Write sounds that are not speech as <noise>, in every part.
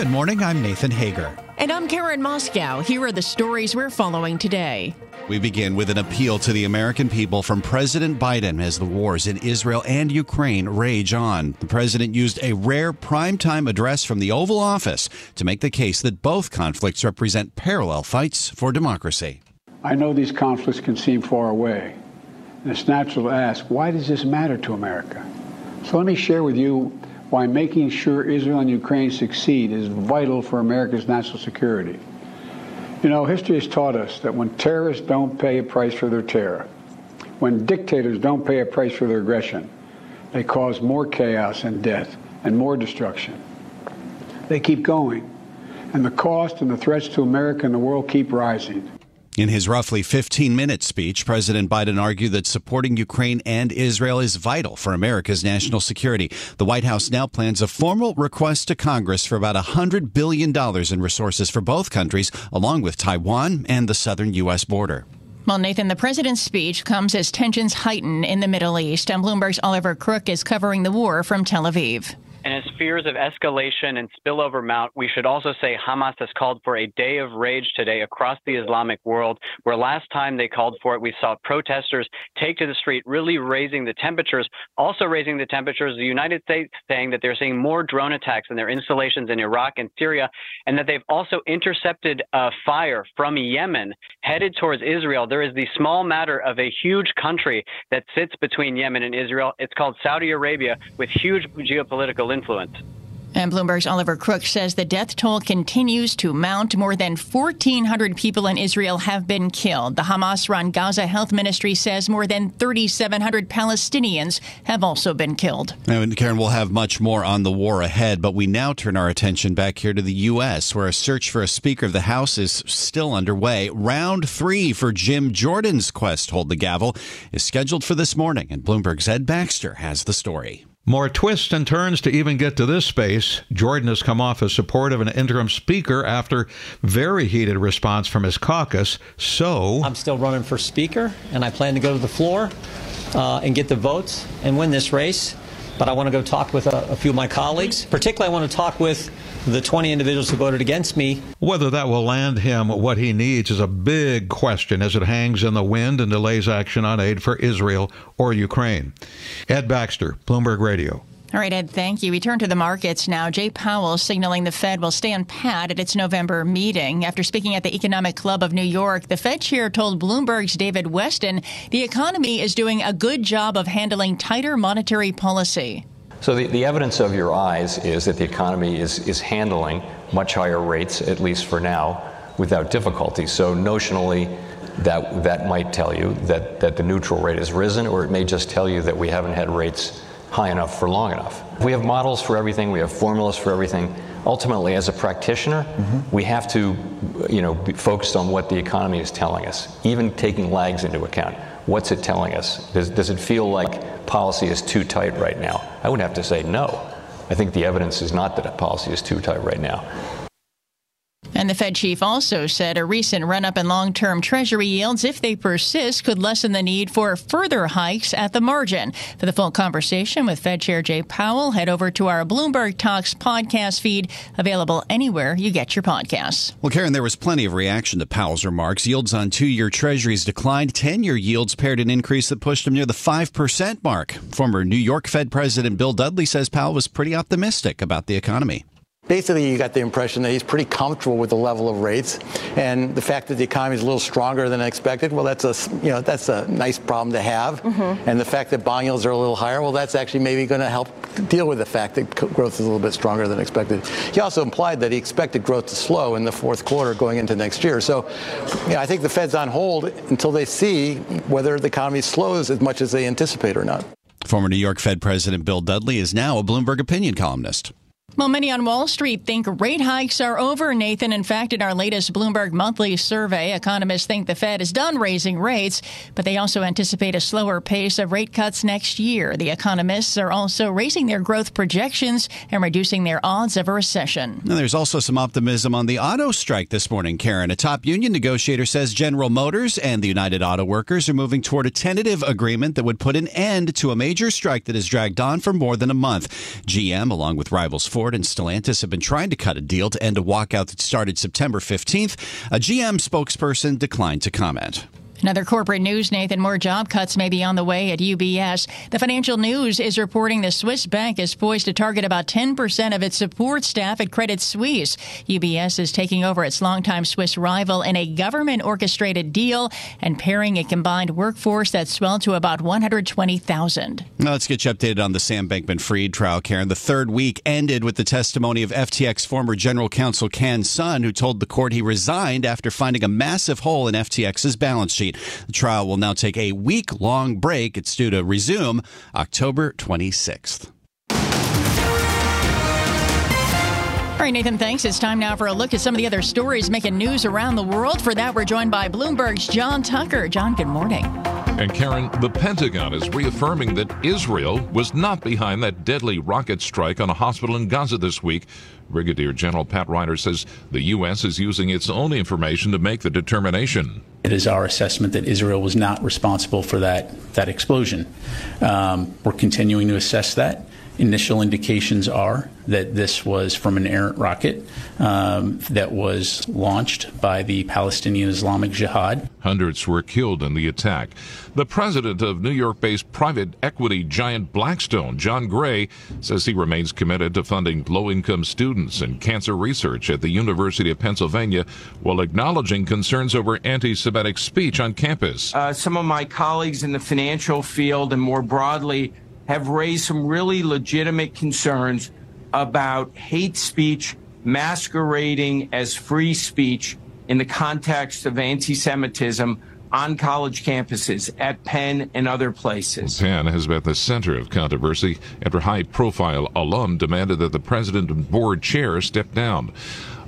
Good morning. I'm Nathan Hager. And I'm Karen Moskow. Here are the stories we're following today. We begin with an appeal to the American people from President Biden as the wars in Israel and Ukraine rage on. The president used a rare primetime address from the Oval Office to make the case that both conflicts represent parallel fights for democracy. I know these conflicts can seem far away, and it's natural to ask, why does this matter to America? So let me share with you why making sure Israel and Ukraine succeed is vital for America's national security. You know, history has taught us that when terrorists don't pay a price for their terror, when dictators don't pay a price for their aggression, they cause more chaos and death and more destruction. They keep going, and the cost and the threats to America and the world keep rising. In his roughly 15 minute speech, President Biden argued that supporting Ukraine and Israel is vital for America's national security. The White House now plans a formal request to Congress for about $100 billion in resources for both countries, along with Taiwan and the southern U.S. border. Well, Nathan, the president's speech comes as tensions heighten in the Middle East, and Bloomberg's Oliver Crook is covering the war from Tel Aviv. And as fears of escalation and spillover mount, we should also say Hamas has called for a day of rage today across the Islamic world, where last time they called for it, we saw protesters take to the street, really raising the temperatures. Also raising the temperatures, the United States saying that they're seeing more drone attacks in their installations in Iraq and Syria, and that they've also intercepted a fire from Yemen headed towards Israel. There is the small matter of a huge country that sits between Yemen and Israel. It's called Saudi Arabia, with huge geopolitical influence. And Bloomberg's Oliver Crook says the death toll continues to mount. More than 1,400 people in Israel have been killed. The Hamas run Gaza Health Ministry says more than 3,700 Palestinians have also been killed. And Karen, we'll have much more on the war ahead, but we now turn our attention back here to the U.S., where a search for a Speaker of the House is still underway. Round three for Jim Jordan's quest to hold the gavel is scheduled for this morning, and Bloomberg's Ed Baxter has the story. More twists and turns to even get to this space. Jordan has come off as support of an interim speaker after very heated response from his caucus. So I'm still running for speaker, and I plan to go to the floor uh, and get the votes and win this race. But I want to go talk with a, a few of my colleagues. Particularly, I want to talk with the 20 individuals who voted against me. Whether that will land him what he needs is a big question as it hangs in the wind and delays action on aid for Israel or Ukraine. Ed Baxter, Bloomberg Radio. All right, Ed, thank you. We turn to the markets now. Jay Powell signaling the Fed will stay on pat at its November meeting. After speaking at the Economic Club of New York, the Fed chair told Bloomberg's David Westin the economy is doing a good job of handling tighter monetary policy. So the, the evidence of your eyes is that the economy is, is handling much higher rates, at least for now, without difficulty. So notionally, that, that might tell you that, that the neutral rate has risen, or it may just tell you that we haven't had rates high enough for long enough. We have models for everything, we have formulas for everything. Ultimately, as a practitioner, mm-hmm. we have to, you know, be focused on what the economy is telling us, even taking lags into account. What's it telling us? Does, does it feel like policy is too tight right now? I would have to say no. I think the evidence is not that a policy is too tight right now. And the Fed chief also said a recent run up in long term Treasury yields, if they persist, could lessen the need for further hikes at the margin. For the full conversation with Fed Chair Jay Powell, head over to our Bloomberg Talks podcast feed, available anywhere you get your podcasts. Well, Karen, there was plenty of reaction to Powell's remarks. Yields on two year Treasuries declined. 10 year yields pared an increase that pushed them near the 5% mark. Former New York Fed President Bill Dudley says Powell was pretty optimistic about the economy basically you got the impression that he's pretty comfortable with the level of rates and the fact that the economy is a little stronger than expected well that's a you know that's a nice problem to have mm-hmm. and the fact that bond yields are a little higher well that's actually maybe going to help deal with the fact that growth is a little bit stronger than expected he also implied that he expected growth to slow in the fourth quarter going into next year so you know, i think the fed's on hold until they see whether the economy slows as much as they anticipate or not Former New York Fed President Bill Dudley is now a Bloomberg opinion columnist. Well, many on Wall Street think rate hikes are over, Nathan. In fact, in our latest Bloomberg monthly survey, economists think the Fed is done raising rates, but they also anticipate a slower pace of rate cuts next year. The economists are also raising their growth projections and reducing their odds of a recession. Now, there's also some optimism on the auto strike this morning, Karen. A top union negotiator says General Motors and the United Auto Workers are moving toward a tentative agreement that would put an end to a major strike that has dragged on for more than a month. GM, along with rivals Ford, Ford and Stellantis have been trying to cut a deal to end a walkout that started September 15th. A GM spokesperson declined to comment. Another corporate news, Nathan. More job cuts may be on the way at UBS. The financial news is reporting the Swiss bank is poised to target about 10% of its support staff at Credit Suisse. UBS is taking over its longtime Swiss rival in a government orchestrated deal and paring a combined workforce that swelled to about 120,000. Now let's get you updated on the Sam Bankman Fried trial, Karen. The third week ended with the testimony of FTX former general counsel Can Sun, who told the court he resigned after finding a massive hole in FTX's balance sheet. The trial will now take a week long break. It's due to resume October 26th. All right, Nathan, thanks. It's time now for a look at some of the other stories making news around the world. For that, we're joined by Bloomberg's John Tucker. John, good morning. And Karen, the Pentagon is reaffirming that Israel was not behind that deadly rocket strike on a hospital in Gaza this week. Brigadier General Pat Ryder says the U.S. is using its own information to make the determination. It is our assessment that Israel was not responsible for that, that explosion. Um, we're continuing to assess that. Initial indications are that this was from an errant rocket um, that was launched by the Palestinian Islamic Jihad. Hundreds were killed in the attack. The president of New York based private equity giant Blackstone, Jon Gray, says he remains committed to funding low income students and cancer research at the University of Pennsylvania while acknowledging concerns over anti Semitic speech on campus. Uh, some of my colleagues in the financial field and more broadly have raised some really legitimate concerns about hate speech masquerading as free speech in the context of anti Semitism on college campuses at Penn and other places. Penn has been the center of controversy after high profile alum demanded that the president and board chair step down.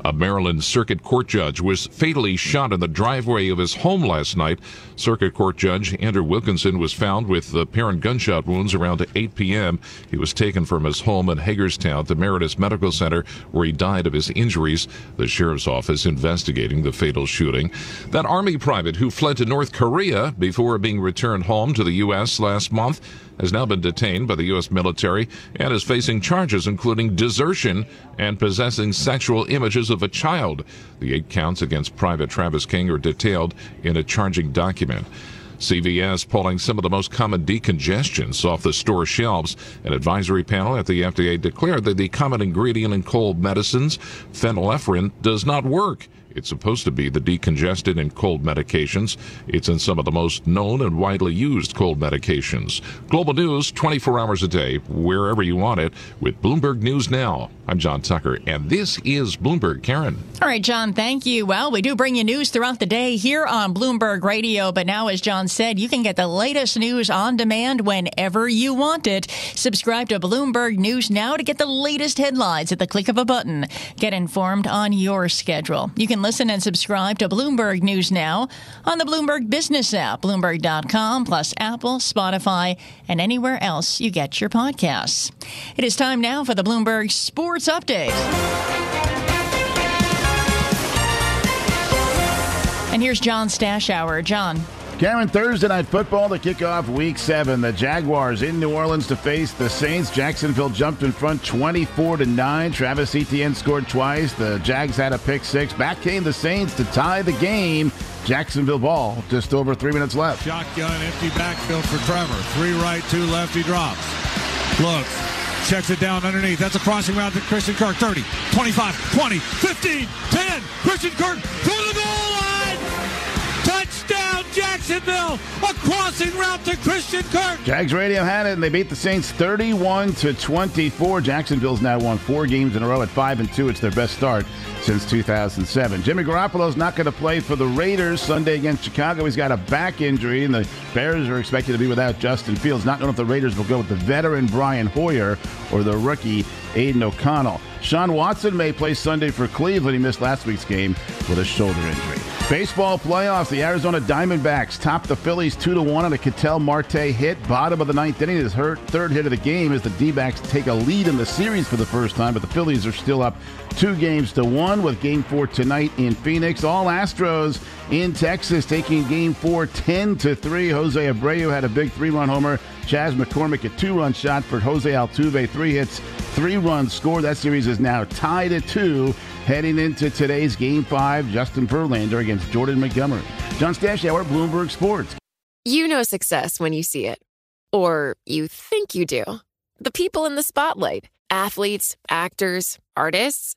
A Maryland Circuit Court judge was fatally shot in the driveway of his home last night. Circuit Court Judge Andrew Wilkinson was found with apparent gunshot wounds around 8 p.m. He was taken from his home in Hagerstown to Meritus Medical Center, where he died of his injuries. The sheriff's office investigating the fatal shooting. That Army private who fled to North Korea before being returned home to the U.S. last month has now been detained by the U.S. military and is facing charges including desertion and possessing sexual images of a child. The eight counts against Private Travis King are detailed in a charging document. CVS pulling some of the most common decongestants off the store shelves. An advisory panel at the FDA declared that the common ingredient in cold medicines, phenylephrine, does not work. It's supposed to be the decongestant in cold medications. It's in some of the most known and widely used cold medications. Global news 24 hours a day, wherever you want it, with Bloomberg News Now. I'm John Tucker, and this is Bloomberg Karen. All right, John, thank you. Well, we do bring you news throughout the day here on Bloomberg Radio, but now, as John said, you can get the latest news on demand whenever you want it. Subscribe to Bloomberg News Now to get the latest headlines at the click of a button. Get informed on your schedule. You can listen and subscribe to Bloomberg News Now on the Bloomberg Business app, Bloomberg.com, plus Apple, Spotify, and anywhere else you get your podcasts. It is time now for the Bloomberg Sports Update. And here's John Stashower. John. Cameron, Thursday night football to kick off week seven. The Jaguars in New Orleans to face the Saints. Jacksonville jumped in front 24 to 9. Travis Etienne scored twice. The Jags had a pick six. Back came the Saints to tie the game. Jacksonville ball, just over three minutes left. Shotgun, empty backfield for Trevor. Three right, two left, he drops. Looks, checks it down underneath. That's a crossing route to Christian Kirk. 30, 25, 20, 15, 10. Christian Kirk through the goal Jacksonville. A crossing route to Christian Kirk. Jags Radio had it, and they beat the Saints 31 to 24. Jacksonville's now won four games in a row at five and two. It's their best start since 2007. Jimmy Garoppolo's not going to play for the Raiders Sunday against Chicago. He's got a back injury, and the Bears are expected to be without Justin Fields. Not knowing if the Raiders will go with the veteran Brian Hoyer or the rookie Aidan O'Connell. Sean Watson may play Sunday for Cleveland. He missed last week's game with a shoulder injury. Baseball playoffs. The Arizona Diamondbacks topped the Phillies 2 to 1 on a Ketel Marte hit. Bottom of the ninth inning. His third hit of the game as the D backs take a lead in the series for the first time, but the Phillies are still up two games to one with game four tonight in Phoenix. All Astros in Texas taking game four 10 to 3. Jose Abreu had a big three run homer. Chas McCormick a two run shot for Jose Altuve. Three hits, three runs scored. That series is now tied at two. Heading into today's game five, Justin Verlander against Jordan Montgomery. John Stashower, Bloomberg Sports. You know success when you see it. Or you think you do. The people in the spotlight athletes, actors, artists.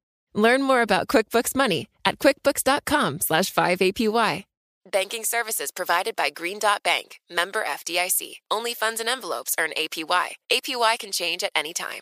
Learn more about QuickBooks Money at quickbooks.com slash 5APY. Banking services provided by Green Dot Bank, member FDIC. Only funds and envelopes earn APY. APY can change at any time.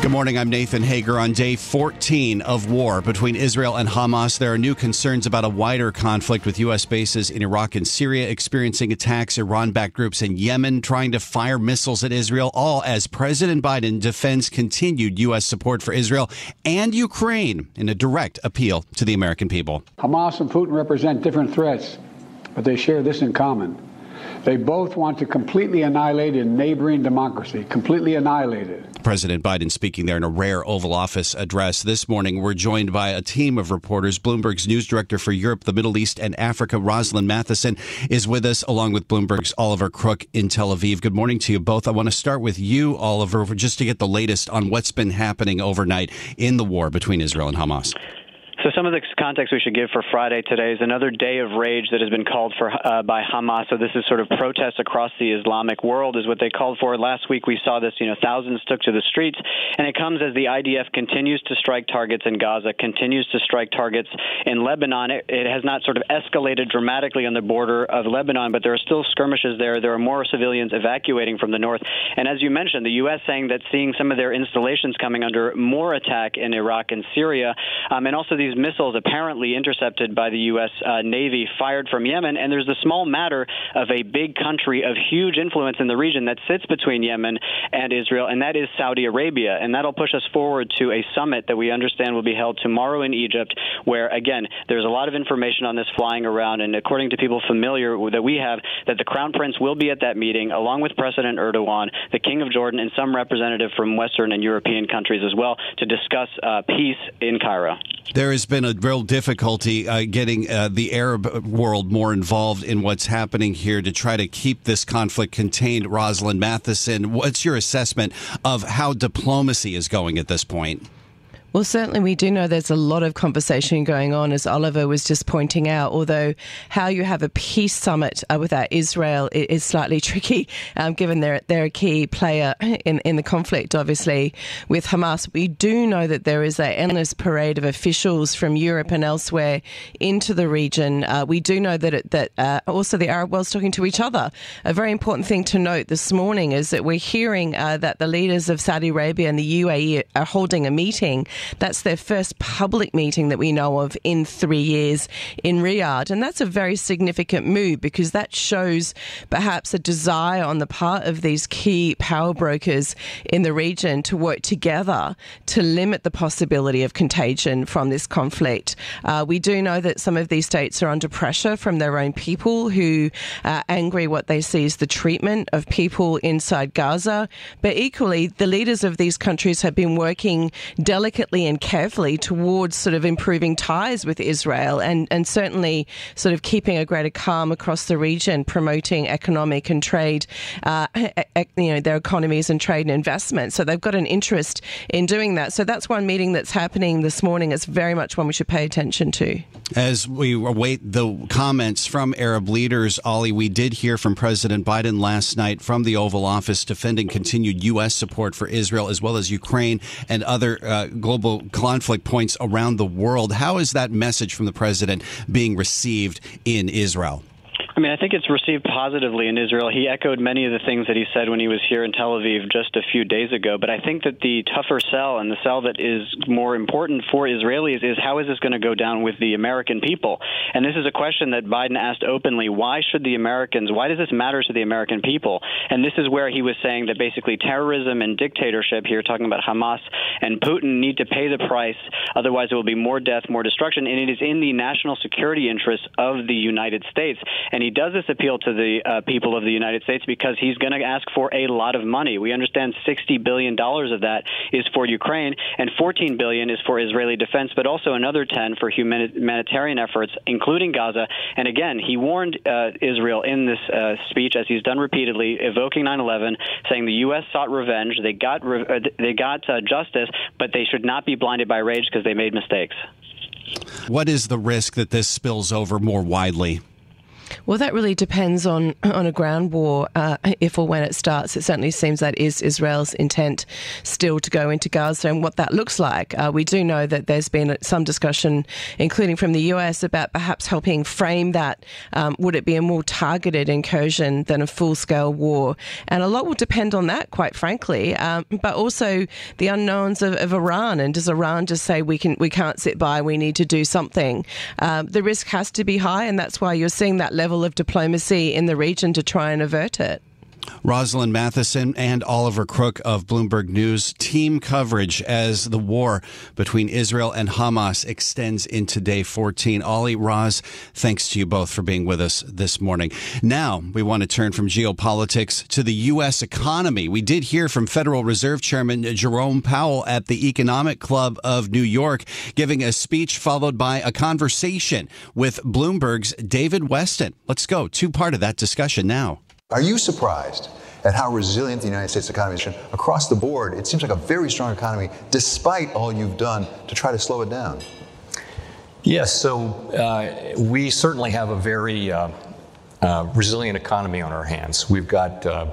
Good morning. I'm Nathan Hager. On day 14 of war between Israel and Hamas, there are new concerns about a wider conflict with U.S. bases in Iraq and Syria experiencing attacks, Iran backed groups in Yemen trying to fire missiles at Israel, all as President Biden defends continued U.S. support for Israel and Ukraine in a direct appeal to the American people. Hamas and Putin represent different threats, but they share this in common. They both want to completely annihilate a neighboring democracy, completely annihilate it. President Biden speaking there in a rare Oval Office address. This morning, we're joined by a team of reporters. Bloomberg's news director for Europe, the Middle East, and Africa, Rosalind Mathieson, is with us, along with Bloomberg's Oliver Crook in Tel Aviv. Good morning to you both. I want to start with you, Oliver, just to get the latest on what's been happening overnight in the war between Israel and Hamas. So some of the context we should give for Friday today is another day of rage that has been called for uh, by Hamas. So this is sort of protests across the Islamic world is what they called for. Last week we saw this, you know, thousands took to the streets, and it comes as the IDF continues to strike targets in Gaza, continues to strike targets in Lebanon. It, it has not sort of escalated dramatically on the border of Lebanon, but there are still skirmishes there. There are more civilians evacuating from the north, and as you mentioned, the U.S. saying that seeing some of their installations coming under more attack in Iraq and Syria, um, and also these missiles apparently intercepted by the U.S. Uh, Navy fired from Yemen. And there's the small matter of a big country of huge influence in the region that sits between Yemen and Israel, and that is Saudi Arabia. And that'll push us forward to a summit that we understand will be held tomorrow in Egypt, where, again, there's a lot of information on this flying around. And according to people familiar that we have, that the Crown Prince will be at that meeting, along with President Erdogan, the King of Jordan, and some representative from Western and European countries as well, to discuss uh, peace in Cairo. There is there's been a real difficulty uh, getting uh, the Arab world more involved in what's happening here to try to keep this conflict contained. Rosalind Mathieson, what's your assessment of how diplomacy is going at this point? Well, certainly we do know there's a lot of conversation going on, as Oliver was just pointing out. Although how you have a peace summit uh, without Israel is slightly <laughs> tricky, um, given they're they're a key player <laughs> in in the conflict, obviously with Hamas. We do know that there is an endless parade of officials from Europe and elsewhere into the region. Uh, we do know that it, that uh, also the Arab world's talking to each other. A very important thing to note this morning is that we're hearing uh, that the leaders of Saudi Arabia and the UAE are holding a meeting that's their first public meeting that we know of in three years in Riyadh. And that's a very significant move because that shows perhaps a desire on the part of these key power brokers in the region to work together to limit the possibility of contagion from this conflict. Uh, we do know that some of these states are under pressure from their own people who are angry what they see as the treatment of people inside Gaza. But equally, the leaders of these countries have been working delicately and carefully towards sort of improving ties with Israel and, and certainly sort of keeping a greater calm across the region, promoting economic and trade, uh, you know, their economies and trade and investment. So they've got an interest in doing that. So that's one meeting that's happening this morning. It's very much one we should pay attention to. As we await the comments from Arab leaders, Ollie, we did hear from President Biden last night from the Oval Office defending continued U.S. support for Israel as well as Ukraine and other uh, global global conflict points around the world. How is that message from the president being received in Israel? I mean, I think it's received positively in Israel. He echoed many of the things that he said when he was here in Tel Aviv just a few days ago. But I think that the tougher sell and the sell that is more important for Israelis is how is this going to go down with the American people? And this is a question that Biden asked openly. Why should the Americans, why does this matter to the American people? And this is where he was saying that basically terrorism and dictatorship, here talking about Hamas and Putin, need to pay the price. Otherwise, there will be more death, more destruction. And it is in the national security interests of the United States. And he he does this appeal to the uh, people of the United States because he's going to ask for a lot of money. We understand 60 billion dollars of that is for Ukraine, and 14 billion is for Israeli defense, but also another 10 for humanitarian efforts, including Gaza. And again, he warned uh, Israel in this uh, speech, as he's done repeatedly, evoking 9/11, saying the U.S. sought revenge, they got re- uh, they got uh, justice, but they should not be blinded by rage because they made mistakes. What is the risk that this spills over more widely? Well, that really depends on <clears throat> on a ground war, uh, if or when it starts. It certainly seems that is Israel's intent still to go into Gaza and what that looks like. Uh, we do know that there's been some discussion, including from the US, about perhaps helping frame that. Um, would it be a more targeted incursion than a full scale war? And a lot will depend on that, quite frankly. Um, but also the unknowns of, of, Iran. And does Iran just say we can we can't sit by? We need to do something. Um, the risk has to be high, and that's why you're seeing that level of diplomacy in the region to try and avert it. Rosalind Mathieson and Oliver Crook of Bloomberg News team coverage as the war between Israel and Hamas extends into day 14. Ollie, Roz, thanks to you both for being with us this morning. Now, we want to turn from geopolitics to the U.S. economy. We did hear from Federal Reserve Chairman Jerome Powell at the Economic Club of New York giving a speech followed by a conversation with Bloomberg's David Westin. Let's go. Two part of that discussion now. Are you surprised at how resilient the United States economy is? Across the board, it seems like a very strong economy, despite all you've done to try to slow it down. Yes, so uh, we certainly have a very uh, uh, resilient economy on our hands. We've got uh,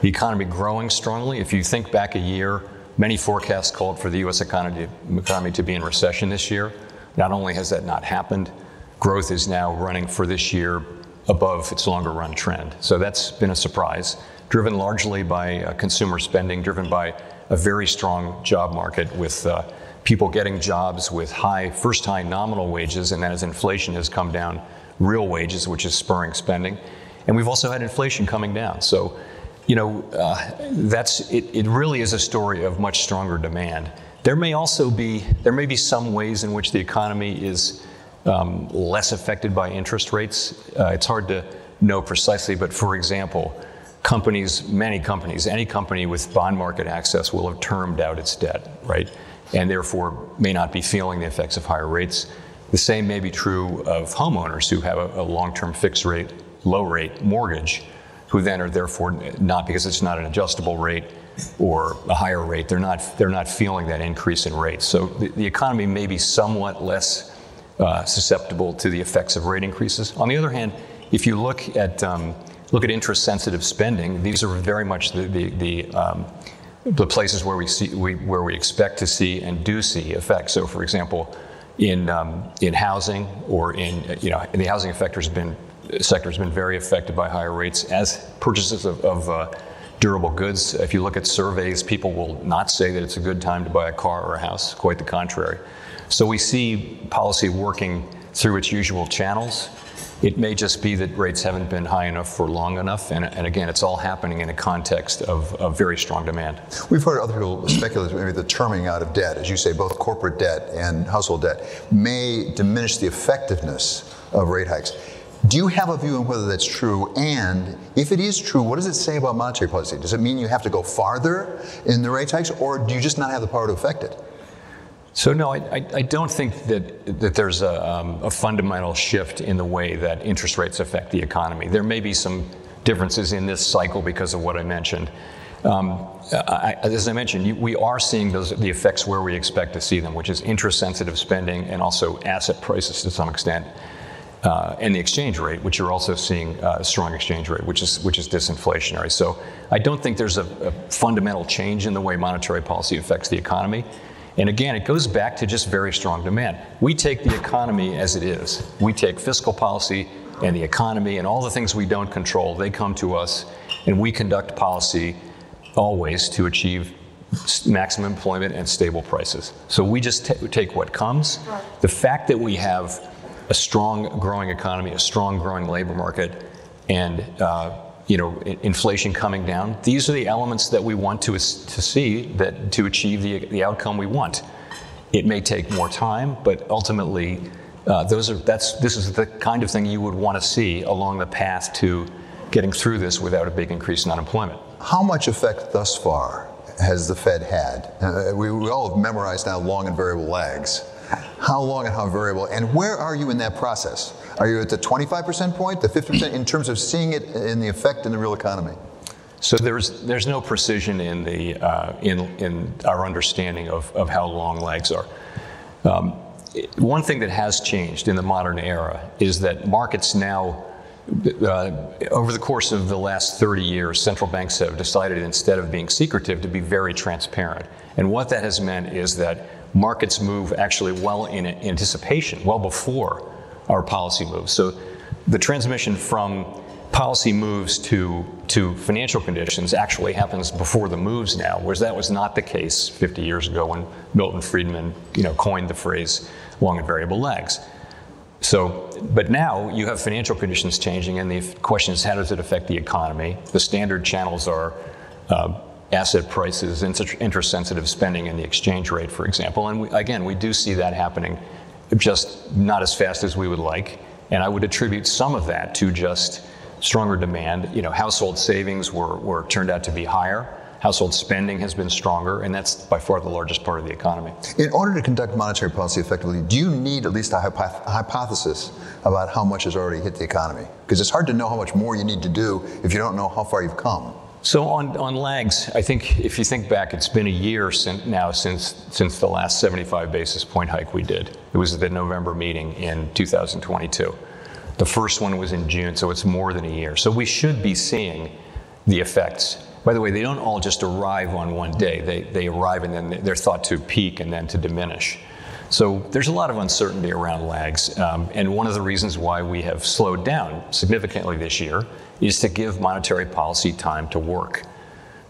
the economy growing strongly. If you think back a year, many forecasts called for the U.S. economy, economy to be in recession this year. Not only has that not happened, growth is now running for this year above its longer run trend. So that's been a surprise, driven largely by uh, consumer spending, driven by a very strong job market with uh, people getting jobs with high, first high nominal wages, and then as inflation has come down, real wages, which is spurring spending. And we've also had inflation coming down. So, you know, uh, that's it, it really is a story of much stronger demand. There may also be there may be some ways in which the economy is um, less affected by interest rates. Uh, it's hard to know precisely, but for example, companies, many companies, any company with bond market access will have termed out its debt, right? and therefore may not be feeling the effects of higher rates. The same may be true of homeowners who have a, a long term fixed rate, low rate mortgage, who then are therefore not, because it's not an adjustable rate or a higher rate, they're not, they're not feeling that increase in rates. So the, the economy may be somewhat less uh, susceptible to the effects of rate increases. On the other hand, if you look at, um, look at interest sensitive spending, these are very much the, the, the um, the places where we see we, where we expect to see and do see effects. So, for example, in um, in housing or in you know the housing sector has been sector has been very affected by higher rates as purchases of, of uh, durable goods. If you look at surveys, people will not say that it's a good time to buy a car or a house. Quite the contrary. So we see policy working through its usual channels. It may just be that rates haven't been high enough for long enough, and, and again, it's all happening in a context of, of, very strong demand. We've heard other people speculate maybe the terming out of debt, as you say, both corporate debt and household debt, may diminish the effectiveness of rate hikes. Do you have a view on whether that's true? And if it is true, what does it say about monetary policy? Does it mean you have to go farther in the rate hikes, or do you just not have the power to affect it? So no, I, I, don't think that that there's a, um, a, fundamental shift in the way that interest rates affect the economy. There may be some differences in this cycle because of what I mentioned. Um, I, as I mentioned, you, we are seeing those the effects where we expect to see them, which is interest-sensitive spending and also asset prices to some extent, uh, and the exchange rate, which you're also seeing uh, a strong exchange rate, which is which is disinflationary. So I don't think there's a, a fundamental change in the way monetary policy affects the economy. And again, it goes back to just very strong demand. We take the economy as it is. We take fiscal policy and the economy and all the things we don't control, they come to us, and we conduct policy always to achieve maximum employment and stable prices. So we just t- take what comes. The fact that we have a strong growing economy, a strong growing labor market, and uh, you know, inflation coming down. These are the elements that we want to, to see that to achieve the, the outcome we want. It may take more time, but ultimately, uh, those are that's this is the kind of thing you would want to see along the path to getting through this without a big increase in unemployment. How much effect thus far has the Fed had? Uh, we, we all have memorized now long and variable lags. How long and how variable, and where are you in that process? Are you at the 25% point, the 50% in terms of seeing it in the effect in the real economy? So there's there's no precision in the uh, in in our understanding of, of how long lags are. Um, one thing that has changed in the modern era is that markets now, uh, over the course of the last 30 years, central banks have decided instead of being secretive to be very transparent. And what that has meant is that markets move actually well in anticipation, well before our policy moves. So the transmission from policy moves to, to financial conditions actually happens before the moves now, whereas that was not the case 50 years ago when Milton Friedman you know, coined the phrase long and variable lags. So, but now you have financial conditions changing, and the question is how does it affect the economy? The standard channels are uh, asset prices, interest sensitive spending, and the exchange rate, for example. And we, again, we do see that happening just not as fast as we would like. And I would attribute some of that to just stronger demand. You know, household savings were, were turned out to be higher. Household spending has been stronger, and that's by far the largest part of the economy. In order to conduct monetary policy effectively, do you need at least a hypoth- hypothesis about how much has already hit the economy? Because it's hard to know how much more you need to do if you don't know how far you've come. So on, on lags, I think if you think back, it's been a year since, now since, since the last 75 basis point hike we did. It was the November meeting in 2022. The first one was in June, so it's more than a year. So we should be seeing the effects. By the way, they don't all just arrive on one day. They, they arrive and then they're thought to peak and then to diminish. So there's a lot of uncertainty around lags. Um, and one of the reasons why we have slowed down significantly this year is to give monetary policy time to work.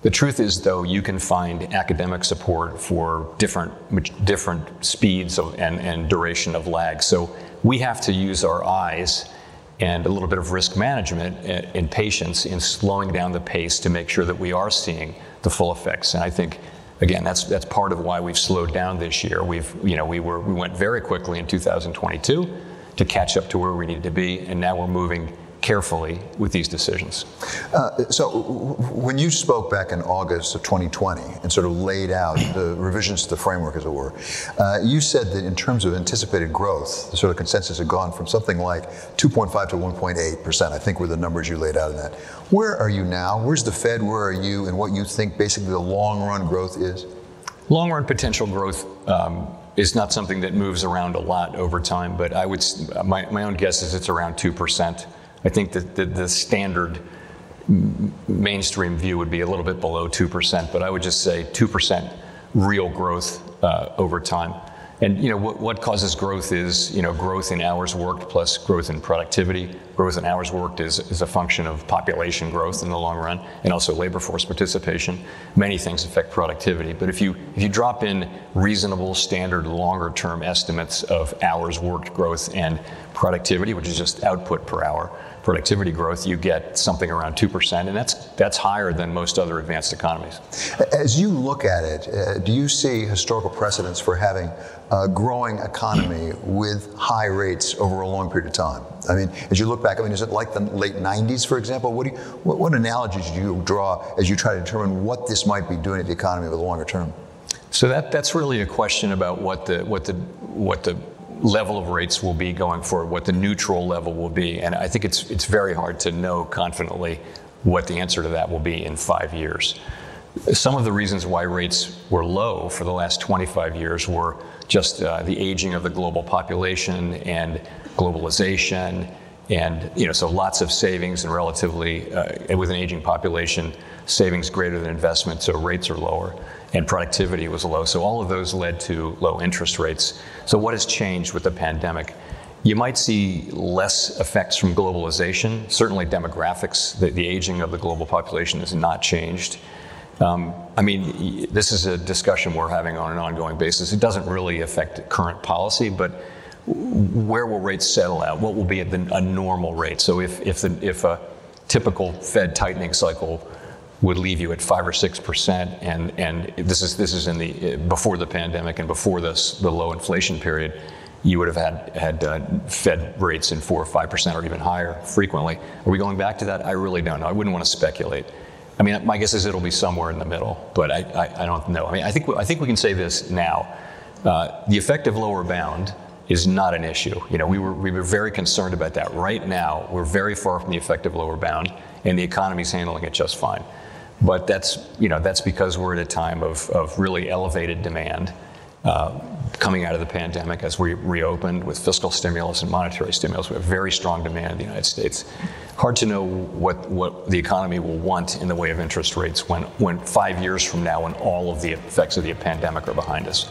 The truth is, though, you can find academic support for different, different speeds of, and, and duration of lag. So we have to use our eyes and a little bit of risk management and patience in slowing down the pace to make sure that we are seeing the full effects. And I think, again, that's that's part of why we've slowed down this year. We've, you know, we were we went very quickly in 2022 to catch up to where we needed to be, and now we're moving carefully with these decisions. Uh, so, when you spoke back in August of 2020 and sort of laid out the revisions to the framework, as it were, uh, you said that in terms of anticipated growth, the sort of consensus had gone from something like 2.5 to 1.8 percent. I think were the numbers you laid out in that. Where are you now? Where's the Fed? Where are you? And what you think basically the long run growth is? Long run potential growth. Um, is not something that moves around a lot over time, but I would, my, my own guess is it's around 2%. I think that the, the standard mainstream view would be a little bit below 2%, but I would just say 2% real growth uh, over time. And you know what, what causes growth is you know growth in hours worked plus growth in productivity. Growth in hours worked is, is a function of population growth in the long run, and also labor force participation. Many things affect productivity, but if you if you drop in reasonable, standard, longer term estimates of hours worked growth and productivity, which is just output per hour, productivity growth, you get something around 2%, and that's, that's higher than most other advanced economies. As you look at it, uh, do you see historical precedents for having a growing economy with high rates over a long period of time? I mean, as you look back, I mean, is it like the late 90s, for example? What, do you, what, what analogies do you draw as you try to determine what this might be doing to the economy over the longer term? So that, that's really a question about what the, what the, what the level of rates will be going forward, what the neutral level will be. And I think it's, it's very hard to know confidently what the answer to that will be in five years. Some of the reasons why rates were low for the last 25 years were just uh, the aging of the global population and globalization. And, you know, so lots of savings and relatively, uh, with an aging population, savings greater than investment, so rates are lower and productivity was low. So all of those led to low interest rates. So what has changed with the pandemic? You might see less effects from globalization. Certainly, demographics, the, the aging of the global population has not changed. Um, I mean, this is a discussion we're having on an ongoing basis. It doesn't really affect current policy, but where will rates settle out? What will be a, a normal rate? So if, if, the, if a typical Fed tightening cycle would leave you at five or six percent, and and this is this is in the before the pandemic and before this the low inflation period, you would have had had uh, Fed rates in four or five percent or even higher frequently. Are we going back to that? I really don't know. I wouldn't want to speculate. I mean, my guess is it'll be somewhere in the middle, but I, I, I don't know. I mean, I think I think we can say this now: uh, the effective lower bound is not an issue. You know, we were we were very concerned about that. Right now, we're very far from the effective lower bound, and the economy's handling it just fine. But that's, you know, that's because we're at a time of, of really elevated demand uh, coming out of the pandemic as we reopened with fiscal stimulus and monetary stimulus. We have very strong demand in the United States. Hard to know what, what the economy will want in the way of interest rates when, when five years from now, when all of the effects of the pandemic are behind us.